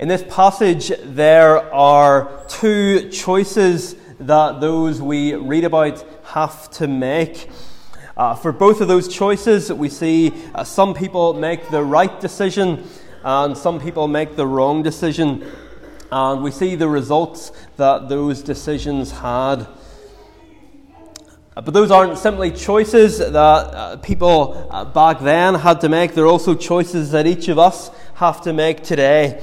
In this passage, there are two choices that those we read about have to make. Uh, for both of those choices, we see uh, some people make the right decision and some people make the wrong decision. And we see the results that those decisions had. Uh, but those aren't simply choices that uh, people uh, back then had to make, they're also choices that each of us have to make today.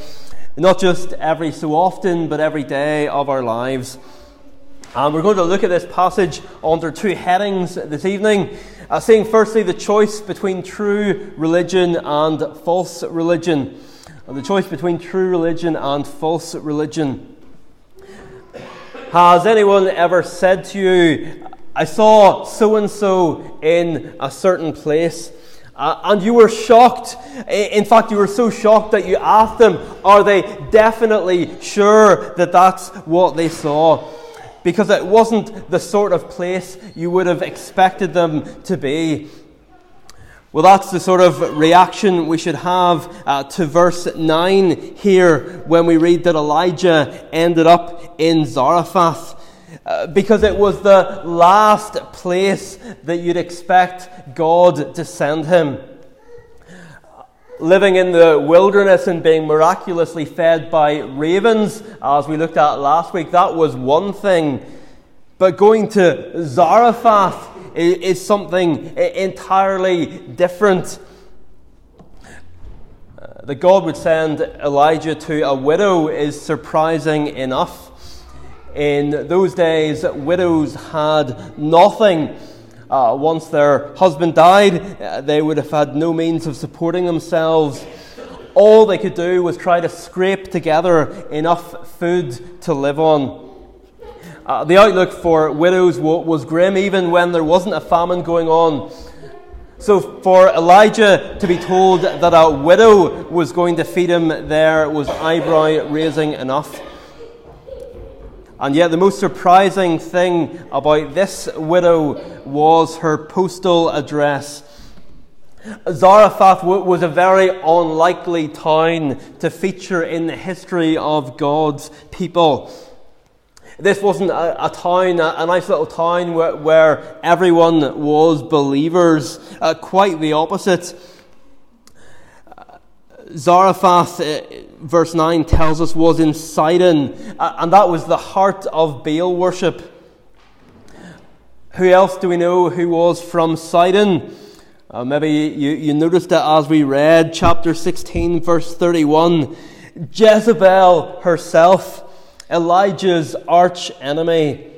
Not just every so often, but every day of our lives. And we're going to look at this passage under two headings this evening. Uh, seeing firstly the choice between true religion and false religion. The choice between true religion and false religion. Has anyone ever said to you, I saw so and so in a certain place? Uh, and you were shocked. In fact, you were so shocked that you asked them, Are they definitely sure that that's what they saw? Because it wasn't the sort of place you would have expected them to be. Well, that's the sort of reaction we should have uh, to verse 9 here when we read that Elijah ended up in Zarephath. Uh, because it was the last place that you'd expect God to send him. Living in the wilderness and being miraculously fed by ravens, as we looked at last week, that was one thing. But going to Zarephath is, is something entirely different. Uh, that God would send Elijah to a widow is surprising enough. In those days, widows had nothing. Uh, once their husband died, uh, they would have had no means of supporting themselves. All they could do was try to scrape together enough food to live on. Uh, the outlook for widows was grim even when there wasn't a famine going on. So, for Elijah to be told that a widow was going to feed him there was eyebrow raising enough. And yet, the most surprising thing about this widow was her postal address. Zarephath was a very unlikely town to feature in the history of God's people. This wasn't a, a town, a, a, nice little town where, where everyone was believers. Uh, quite the opposite. Zarephath, uh, verse 9 tells us, was in Sidon, and that was the heart of Baal worship. Who else do we know who was from Sidon? Uh, maybe you, you noticed it as we read chapter 16, verse 31. Jezebel herself, Elijah's arch enemy.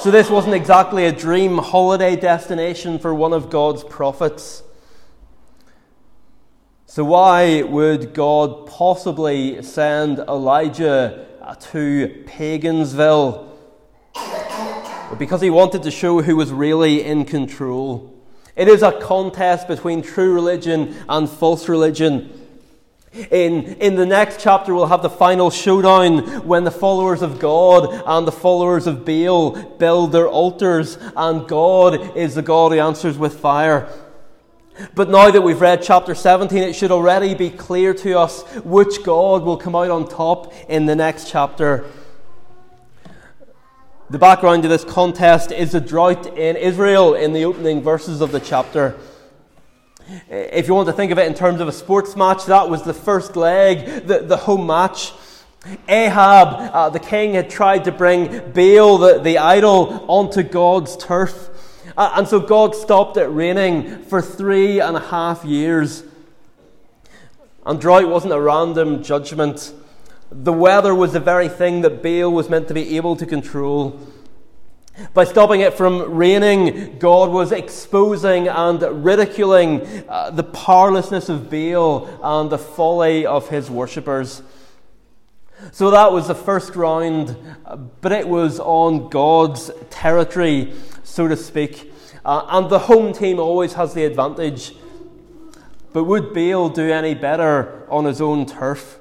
So, this wasn't exactly a dream holiday destination for one of God's prophets. So, why would God possibly send Elijah to Pagansville? Because he wanted to show who was really in control. It is a contest between true religion and false religion. In, in the next chapter, we'll have the final showdown when the followers of God and the followers of Baal build their altars, and God is the God who answers with fire. But now that we've read chapter 17, it should already be clear to us which God will come out on top in the next chapter. The background to this contest is a drought in Israel in the opening verses of the chapter. If you want to think of it in terms of a sports match, that was the first leg, the, the home match. Ahab, uh, the king, had tried to bring Baal, the, the idol, onto God's turf. Uh, and so God stopped it raining for three and a half years. And drought wasn't a random judgment. The weather was the very thing that Baal was meant to be able to control. By stopping it from raining, God was exposing and ridiculing uh, the powerlessness of Baal and the folly of his worshippers. So that was the first round, but it was on God's territory, so to speak. Uh, and the home team always has the advantage. But would Baal do any better on his own turf?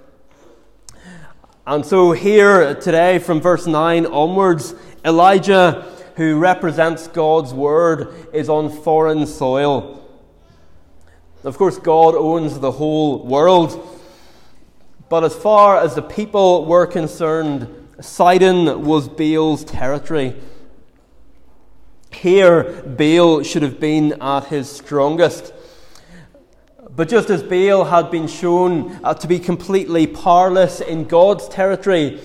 And so, here today, from verse 9 onwards, Elijah, who represents God's word, is on foreign soil. Of course, God owns the whole world. But as far as the people were concerned, Sidon was Baal's territory. Here, Baal should have been at his strongest. But just as Baal had been shown uh, to be completely powerless in God's territory,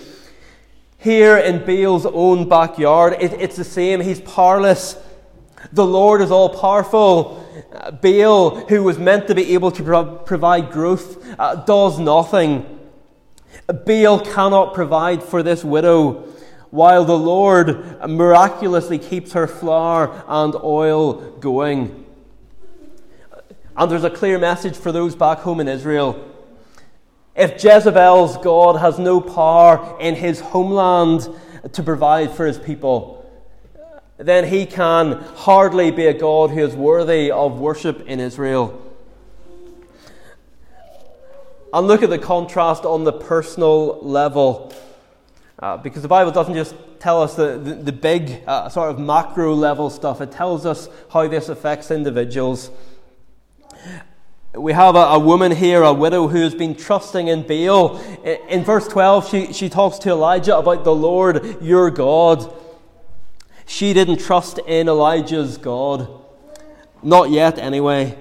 here in Baal's own backyard, it, it's the same. He's powerless. The Lord is all powerful. Uh, Baal, who was meant to be able to pro- provide growth, uh, does nothing. Baal cannot provide for this widow, while the Lord miraculously keeps her flour and oil going. And there's a clear message for those back home in Israel. If Jezebel's God has no power in his homeland to provide for his people, then he can hardly be a God who is worthy of worship in Israel. And look at the contrast on the personal level. Uh, because the Bible doesn't just tell us the, the, the big uh, sort of macro level stuff, it tells us how this affects individuals. We have a, a, woman here, a widow, who has been trusting in Baal. In, in verse 12, she, she talks to Elijah about the Lord, your God. She didn't trust in Elijah's God. Not yet, anyway.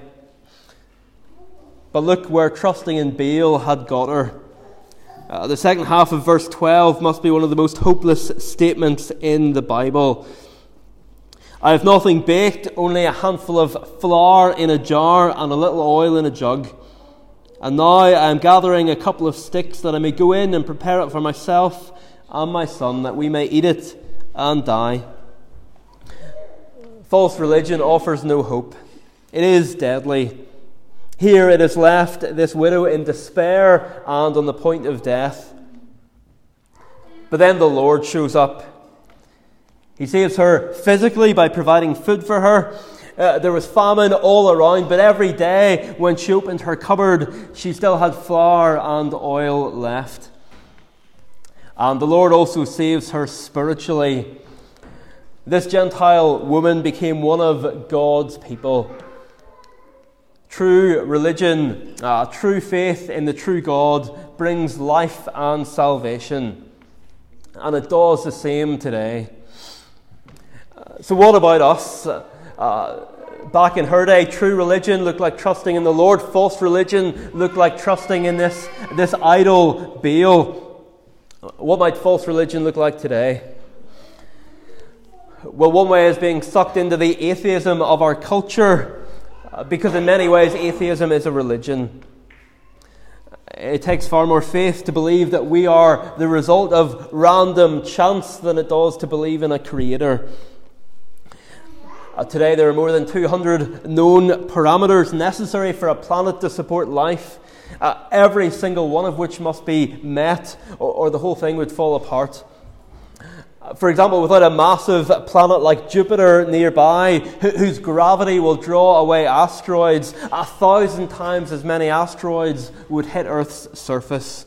But look where trusting in Baal had got her. Uh, the second half of verse 12 must be one of the most hopeless statements in the Bible. I have nothing baked, only a handful of flour in a jar and a little oil in a jug. And now I am gathering a couple of sticks that I may go in and prepare it for myself and my son, that we may eat it and die. False religion offers no hope, it is deadly. Here it has left this widow in despair and on the point of death. But then the Lord shows up he saves her physically by providing food for her. Uh, there was famine all around, but every day when she opened her cupboard, she still had flour and oil left. And the Lord also saves her spiritually. This Gentile woman became one of God's people. True religion, uh, true faith in the true God brings life and salvation. And it does the same today. So, what about us? Uh, back in her day, true religion looked like trusting in the Lord. False religion looked like trusting in this, this idol Baal. What might false religion look like today? Well, one way is being sucked into the atheism of our culture, uh, because in many ways, atheism is a religion. It takes far more faith to believe that we are the result of random chance than it does to believe in a creator. Uh, today, there are more than 200 known parameters necessary for a planet to support life, uh, every single one of which must be met, or, or the whole thing would fall apart. For example, without a massive planet like Jupiter nearby, whose gravity will draw away asteroids, a thousand times as many asteroids would hit Earth's surface.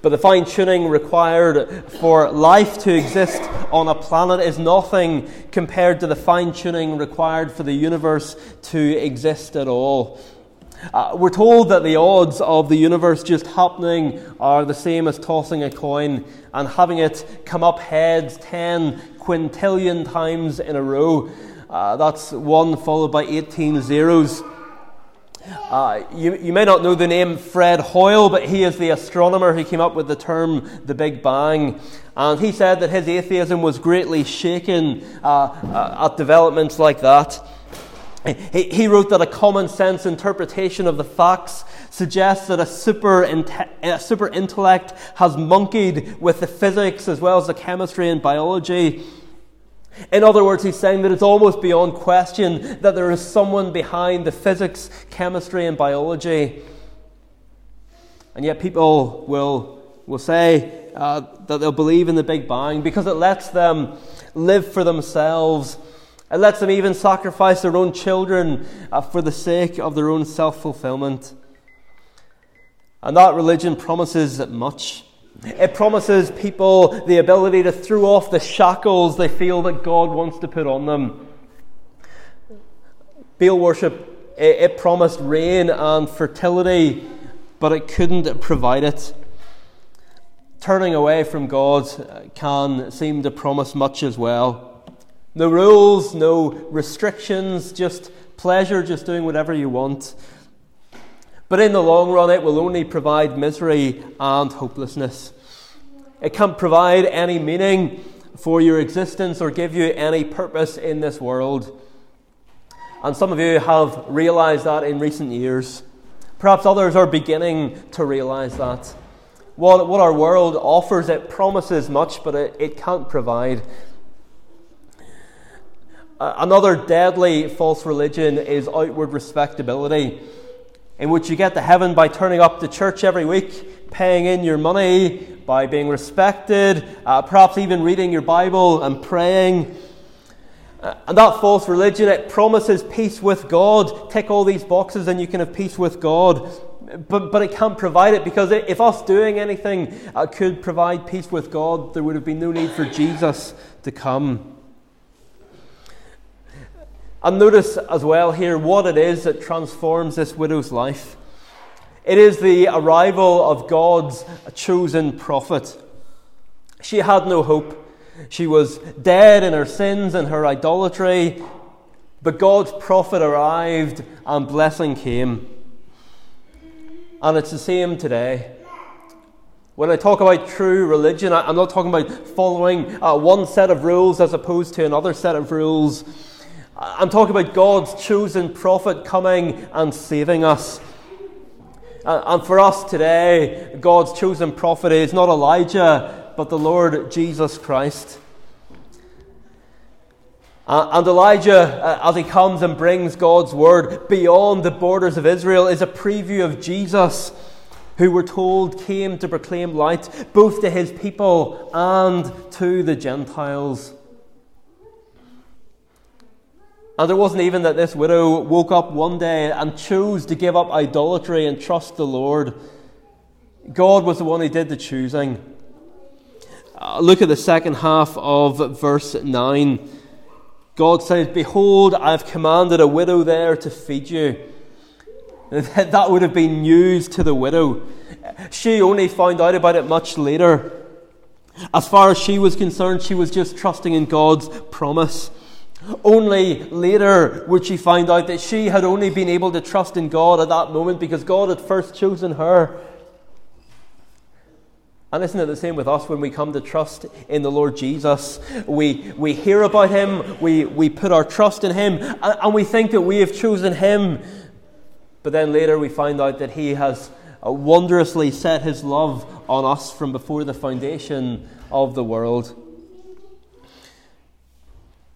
But the fine tuning required for life to exist on a planet is nothing compared to the fine tuning required for the universe to exist at all. Uh, we're told that the odds of the universe just happening are the same as tossing a coin and having it come up heads 10 quintillion times in a row. Uh, that's 1 followed by 18 zeros. Uh, you, you may not know the name Fred Hoyle, but he is the astronomer who came up with the term the Big Bang. And he said that his atheism was greatly shaken uh, uh, at developments like that. He, he wrote that a common sense interpretation of the facts suggests that a super, a super intellect has monkeyed with the physics as well as the chemistry and biology in other words, he's saying that it's almost beyond question that there is someone behind the physics, chemistry, and biology. And yet, people will, will say uh, that they'll believe in the Big Bang because it lets them live for themselves. It lets them even sacrifice their own children uh, for the sake of their own self fulfillment. And that religion promises much. It promises people the ability to throw off the shackles they feel that God wants to put on them. Baal worship, it, it promised rain and fertility, but it couldn't provide it. Turning away from God can seem to promise much as well. No rules, no restrictions, just pleasure, just doing whatever you want. But in the long run, it will only provide misery and hopelessness. It can't provide any meaning for your existence or give you any purpose in this world. And some of you have realized that in recent years. Perhaps others are beginning to realize that. What, what our world offers, it promises much, but it, it can't provide. Another deadly false religion is outward respectability, in which you get to heaven by turning up to church every week, paying in your money, by being respected, uh, perhaps even reading your Bible and praying. Uh, and that false religion, it promises peace with God. Tick all these boxes and you can have peace with God. But, but it can't provide it because if us doing anything uh, could provide peace with God, there would have been no need for Jesus to come. And notice as well here what it is that transforms this widow's life. It is the arrival of God's chosen prophet. She had no hope. She was dead in her sins and her idolatry, but God's prophet arrived and blessing came. And it's the same today. When I talk about true religion, I'm not talking about following uh, one set of rules as opposed to another set of rules. I'm talking about God's chosen prophet coming and saving us. And for us today, God's chosen prophet is not Elijah, but the Lord Jesus Christ. Uh, and Elijah, uh, as he comes and brings God's word beyond the borders of Israel, is a preview of Jesus, who we're told came to proclaim light both to his people and to the Gentiles. And it wasn't even that this widow woke up one day and chose to give up idolatry and trust the Lord. God was the one who did the choosing. Uh, look at the second half of verse 9. God says, Behold, I've commanded a widow there to feed you. That would have been news to the widow. She only found out about it much later. As far as she was concerned, she was just trusting in God's promise. Only later would she find out that she had only been able to trust in God at that moment because God had first chosen her. And isn't it the same with us when we come to trust in the Lord Jesus? We, we hear about Him, we, we put our trust in Him, and, and we think that we have chosen Him. But then later we find out that He has uh, wondrously set His love on us from before the foundation of the world.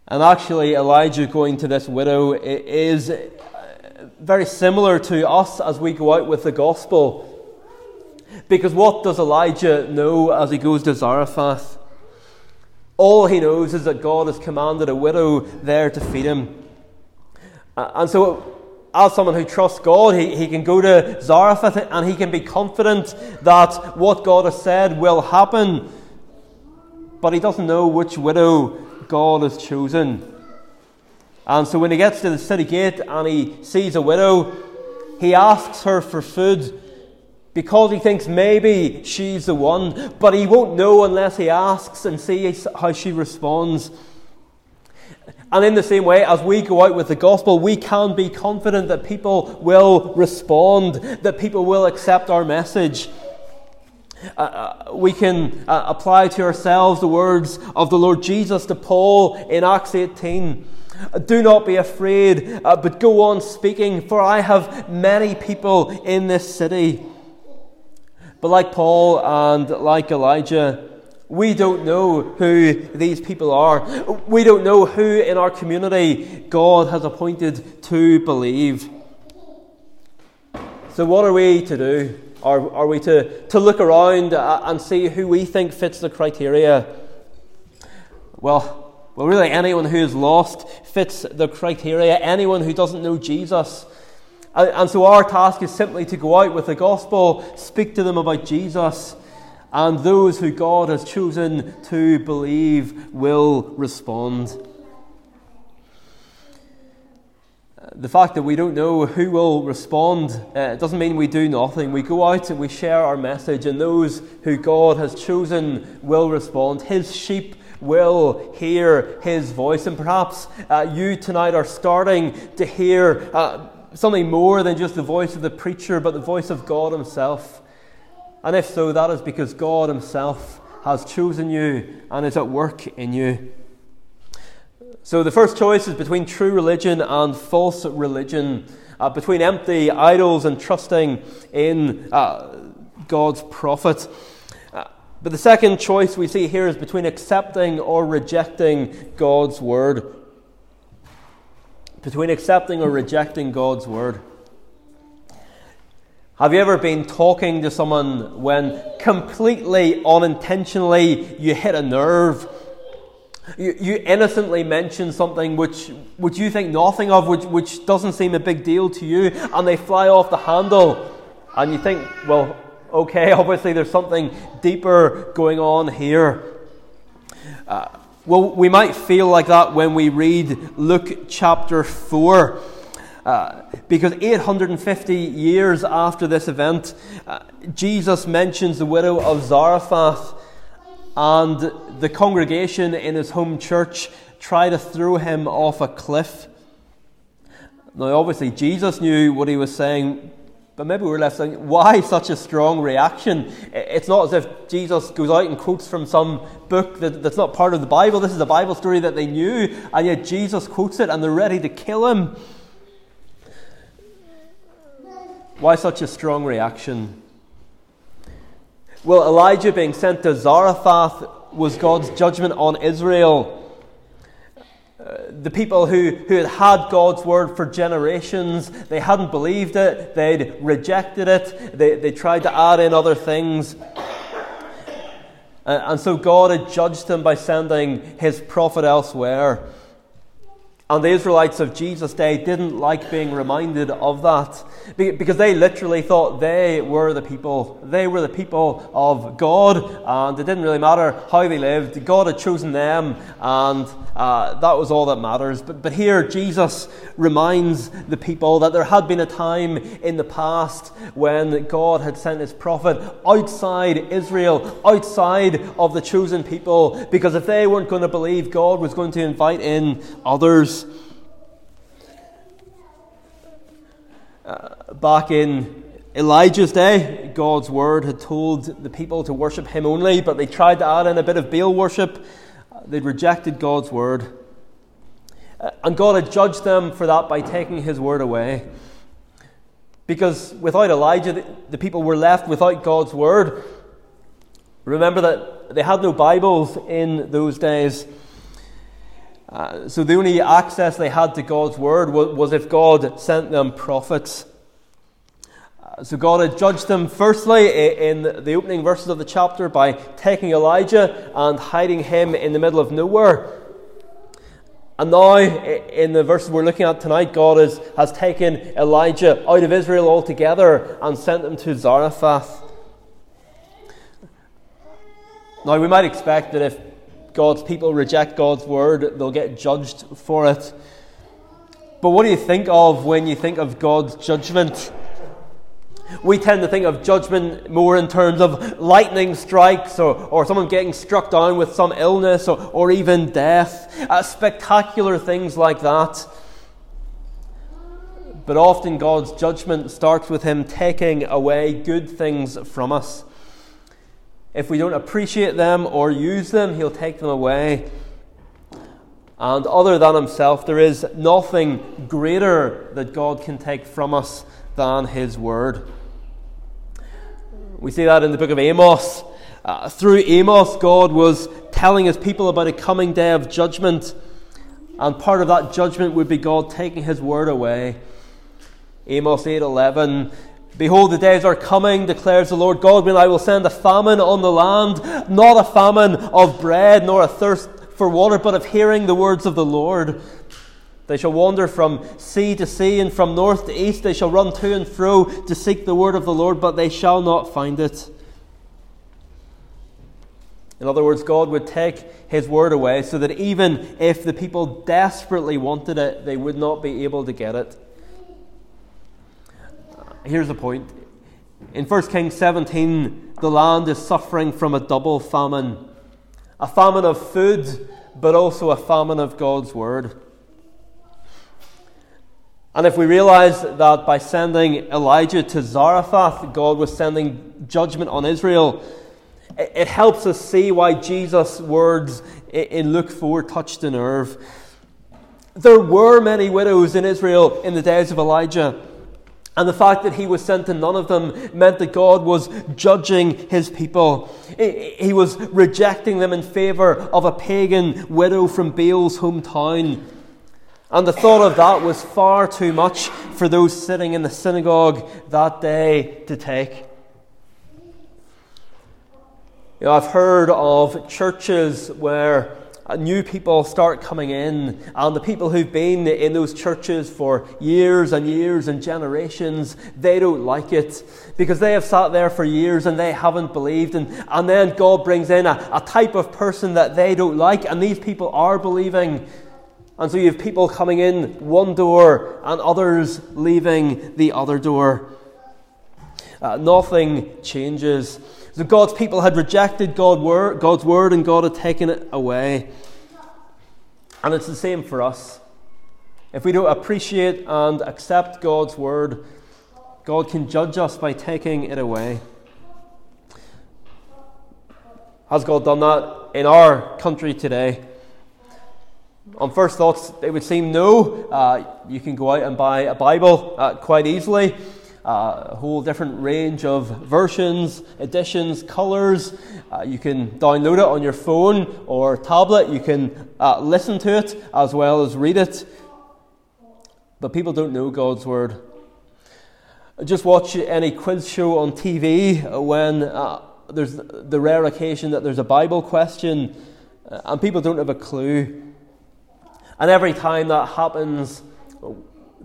And actually, Elijah going to this widow is very similar to us as we go out with the gospel. Because what does Elijah know as he goes to Zarephath? All he knows is that God has commanded a widow there to feed him. And so, as someone who trusts God, he, he can go to Zarephath and he can be confident that what God has said will happen. But he doesn't know which widow God has chosen. And so, when he gets to the city gate and he sees a widow, he asks her for food because he thinks maybe she's the one, but he won't know unless he asks and sees how she responds. And in the same way, as we go out with the gospel, we can be confident that people will respond, that people will accept our message. Uh, uh we can uh, apply to ourselves the words of the Lord Jesus to Paul in Acts 18. Do not be afraid, uh, but go on speaking, for I have many people in this city. But like Paul and like Elijah, we don't know who these people are. We don't know who in our community God has appointed to believe. So, what are we to do? Are, are we to, to look around uh, and see who we think fits the criteria? Well, well, really, anyone who is lost fits the criteria. Anyone who doesn't know Jesus and so our task is simply to go out with the gospel, speak to them about Jesus, and those who God has chosen to believe will respond. The fact that we don't know who will respond uh, doesn't mean we do nothing. We go out and we share our message, and those who God has chosen will respond. His sheep will hear His voice. And perhaps uh, you tonight are starting to hear uh, something more than just the voice of the preacher, but the voice of God Himself. And if so, that is because God Himself has chosen you and is at work in you. So the first choice is between true religion and false religion, uh, between empty idols and trusting in uh, God's prophet. Uh, but the second choice we see here is between accepting or rejecting God's word. Between accepting or rejecting God's word. Have you ever been talking to someone when completely unintentionally you hit a nerve? You, you innocently mention something which, which you think nothing of, which, which doesn't seem a big deal to you, and they fly off the handle. And you think, well, okay, obviously there's something deeper going on here. Uh, well, we might feel like that when we read Luke chapter 4. Uh, because 850 years after this event, uh, Jesus mentions the widow of Zarephath and the congregation in his home church try to throw him off a cliff. Now, obviously, Jesus knew what he was saying, but maybe we're left saying, why such a strong reaction? It's not as if Jesus goes out and quotes from some book that, that's not part of the Bible. This is a Bible story that they knew, and yet Jesus quotes it and they're ready to kill him. Why such a strong reaction? Well, Elijah being sent to Zarephath was God's judgment on Israel. Uh, the people who, who had had God's word for generations, they hadn't believed it, they'd rejected it, they, they tried to add in other things. Uh, and so God had judged them by sending his prophet elsewhere. And the Israelites of Jesus' day didn't like being reminded of that because they literally thought they were the people. They were the people of God, and it didn't really matter how they lived. God had chosen them, and uh, that was all that matters. But, but here, Jesus reminds the people that there had been a time in the past when God had sent his prophet outside Israel, outside of the chosen people, because if they weren't going to believe, God was going to invite in others. Uh, back in Elijah's day, God's word had told the people to worship him only, but they tried to add in a bit of Baal worship. They'd rejected God's word. Uh, and God had judged them for that by taking his word away. Because without Elijah, the, the people were left without God's word. Remember that they had no Bibles in those days. Uh, so the only access they had to God's word was, was if God sent them prophets. Uh, so God had judged them firstly in the opening verses of the chapter by taking Elijah and hiding him in the middle of nowhere. And now, in the verses we're looking at tonight, God has, has taken Elijah out of Israel altogether and sent him to Zarephath. Now, we might expect that if God's people reject God's word, they'll get judged for it. But what do you think of when you think of God's judgment? We tend to think of judgment more in terms of lightning strikes or, or someone getting struck down with some illness or, or even death, uh, spectacular things like that. But often God's judgment starts with Him taking away good things from us. If we don't appreciate them or use them, He'll take them away. And other than Himself, there is nothing greater that God can take from us than His Word. We see that in the book of Amos. Uh, through Amos, God was telling His people about a coming day of judgment. And part of that judgment would be God taking His Word away. Amos 8:11 Behold, the days are coming, declares the Lord God, when I will send a famine on the land, not a famine of bread, nor a thirst for water, but of hearing the words of the Lord. They shall wander from sea to sea, and from north to east. They shall run to and fro to seek the word of the Lord, but they shall not find it. In other words, God would take his word away so that even if the people desperately wanted it, they would not be able to get it. Here's the point. In 1 Kings 17, the land is suffering from a double famine a famine of food, but also a famine of God's word. And if we realize that by sending Elijah to Zarephath, God was sending judgment on Israel, it helps us see why Jesus' words in Luke 4 touched a nerve. There were many widows in Israel in the days of Elijah. And the fact that he was sent to none of them meant that God was judging his people. He was rejecting them in favor of a pagan widow from Baal's hometown. And the thought of that was far too much for those sitting in the synagogue that day to take. You know, I've heard of churches where Uh, new people start coming in, and the people who've been in those churches for years and years and generations, they don't like it because they have sat there for years and they haven't believed. And, and then God brings in a, a type of person that they don't like, and these people are believing. And so you have people coming in one door and others leaving the other door. Uh, nothing changes. So God's people had rejected God God's word and God had taken it away. And it's the same for us. If we don't appreciate and accept God's word, God can judge us by taking it away. Has God done that in our country today? On first thoughts, it would seem no. Uh, you can go out and buy a Bible uh, quite easily a whole different range of versions, editions, colors. Uh, you can download it on your phone or tablet. You can uh, listen to it as well as read it. But people don't know God's Word. Just watch any quiz show on TV when uh, there's the rare occasion that there's a Bible question uh, and people don't have a clue. And every time that happens,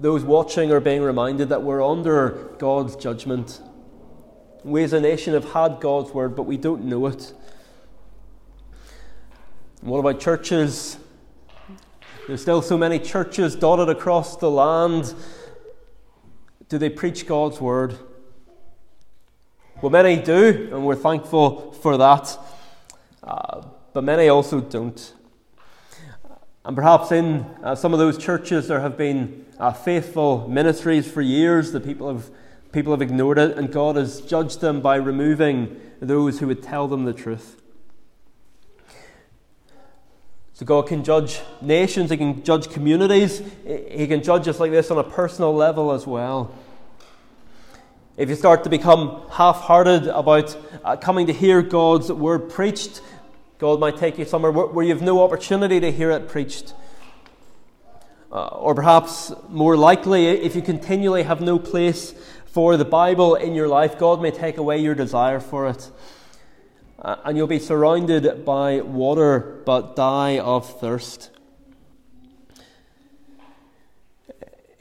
those watching are being reminded that we're under God's judgment. We as a nation have had God's word, but we don't know it. what about churches? There's still so many churches dotted across the land. Do they preach God's word? Well, many do, and we're thankful for that. Uh, but many also don't. And perhaps in uh, some of those churches there have been uh, faithful ministries for years. The people have, people have ignored it, and God has judged them by removing those who would tell them the truth. So God can judge nations, He can judge communities, He can judge us like this on a personal level as well. If you start to become half hearted about uh, coming to hear God's word preached, God might take you somewhere where you have no opportunity to hear it preached. Uh, or perhaps more likely, if you continually have no place for the Bible in your life, God may take away your desire for it. Uh, and you'll be surrounded by water but die of thirst.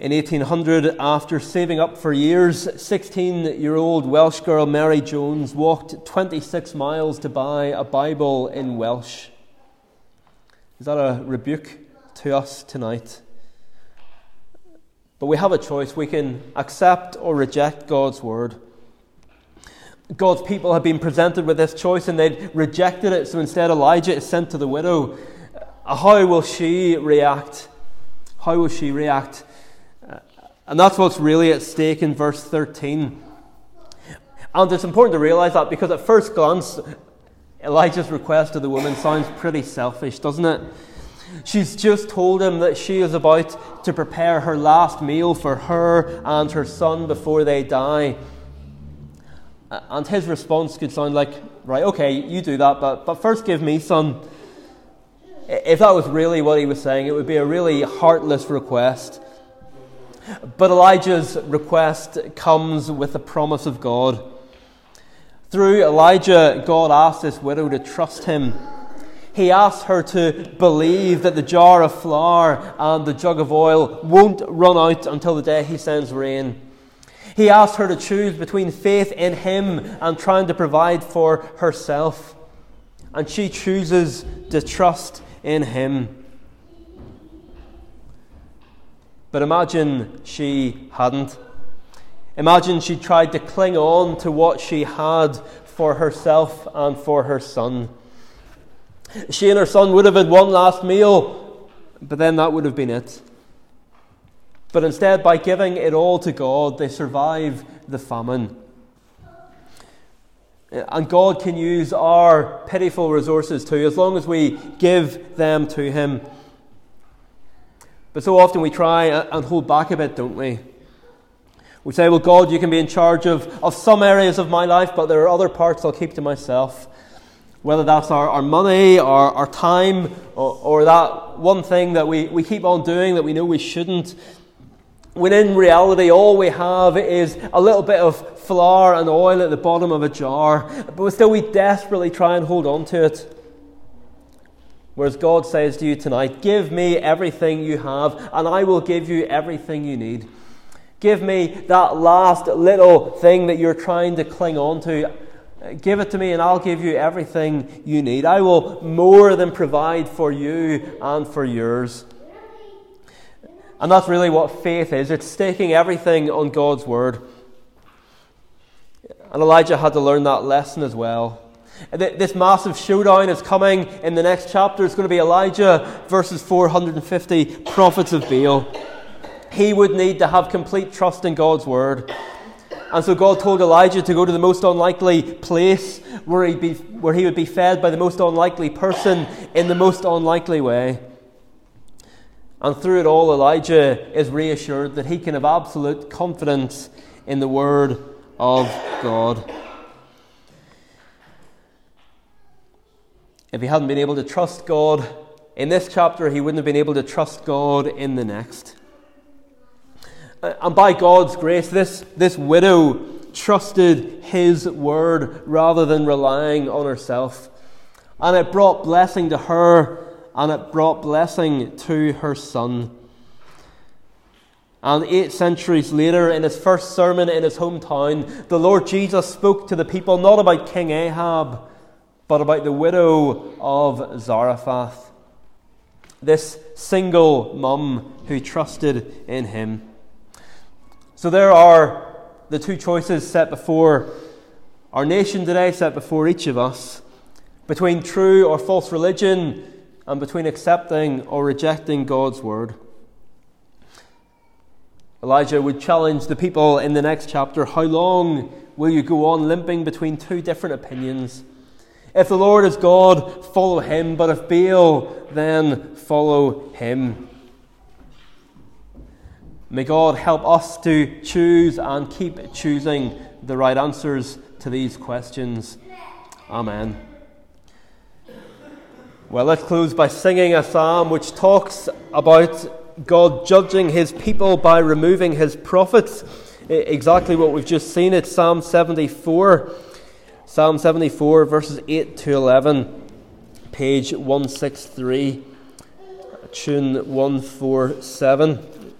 In 1800, after saving up for years, 16 year old Welsh girl Mary Jones walked 26 miles to buy a Bible in Welsh. Is that a rebuke to us tonight? But we have a choice. We can accept or reject God's word. God's people have been presented with this choice and they'd rejected it, so instead Elijah is sent to the widow. How will she react? How will she react? And that's what's really at stake in verse 13. And it's important to realize that because at first glance, Elijah's request to the woman sounds pretty selfish, doesn't it? She's just told him that she is about to prepare her last meal for her and her son before they die. And his response could sound like, right, okay, you do that, but, but first give me some. If that was really what he was saying, it would be a really heartless request. But Elijah's request comes with the promise of God. Through Elijah, God asked this widow to trust him. He asked her to believe that the jar of flour and the jug of oil won't run out until the day he sends rain. He asked her to choose between faith in him and trying to provide for herself. And she chooses to trust in him. But imagine she hadn't. Imagine she tried to cling on to what she had for herself and for her son. She and her son would have had one last meal, but then that would have been it. But instead, by giving it all to God, they survive the famine. And God can use our pitiful resources too, as long as we give them to Him. But so often we try and hold back a bit, don't we? We say, well, God, you can be in charge of, of some areas of my life, but there are other parts I'll keep to myself. Whether that's our, our money, our, our time, or, or that one thing that we, we keep on doing that we know we shouldn't. When in reality, all we have is a little bit of flour and oil at the bottom of a jar, but still we desperately try and hold on to it. Whereas God says to you tonight, Give me everything you have, and I will give you everything you need. Give me that last little thing that you're trying to cling on to. Give it to me, and I'll give you everything you need. I will more than provide for you and for yours. And that's really what faith is it's staking everything on God's word. And Elijah had to learn that lesson as well. This massive showdown is coming in the next chapter. It's going to be Elijah versus 450 prophets of Baal he would need to have complete trust in God's word. And so God told Elijah to go to the most unlikely place where, he'd be, where he would be fed by the most unlikely person in the most unlikely way. And through it all, Elijah is reassured that he can have absolute confidence in the word of God. If he hadn't been able to trust God in this chapter, he wouldn't have been able to trust God in the next. And by God's grace, this, this widow trusted his word rather than relying on herself. And it brought blessing to her and it brought blessing to her son. And eight centuries later, in his first sermon in his hometown, the Lord Jesus spoke to the people not about King Ahab, but about the widow of Zarephath. This single mum who trusted in him. So there are the two choices set before our nation today, set before each of us, between true or false religion and between accepting or rejecting God's word. Elijah would challenge the people in the next chapter How long will you go on limping between two different opinions? If the Lord is God, follow him, but if Baal, then follow him. May God help us to choose and keep choosing the right answers to these questions. Amen. Well, let's close by singing a psalm which talks about God judging his people by removing his prophets. Exactly what we've just seen. It's Psalm 74. Psalm 74, verses 8 to 11, page 163, tune 147.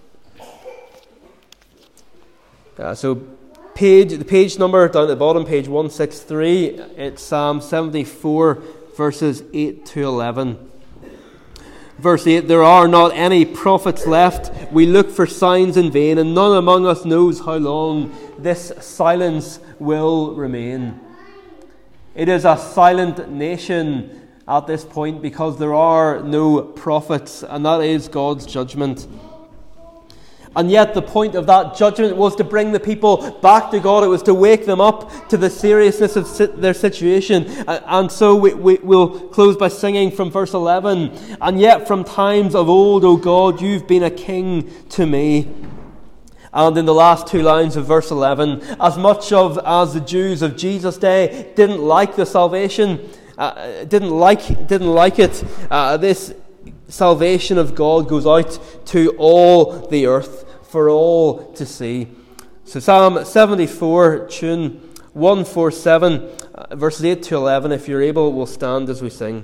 Uh, so, page the page number down at the bottom, page 163, it's Psalm 74, verses 8 to 11. Verse 8 There are not any prophets left. We look for signs in vain, and none among us knows how long this silence will remain. It is a silent nation at this point because there are no prophets, and that is God's judgment. And yet, the point of that judgment was to bring the people back to God. It was to wake them up to the seriousness of their situation. And so we, we, will close by singing from verse 11 And yet, from times of old, O God, you've been a king to me. And in the last two lines of verse 11, as much of as the Jews of Jesus' day didn't like the salvation, uh, didn't like didn't like it, uh, this salvation of God goes out to all the earth for all to see. So, Psalm 74, tune 147, uh, verses 8 to 11. If you're able, we'll stand as we sing.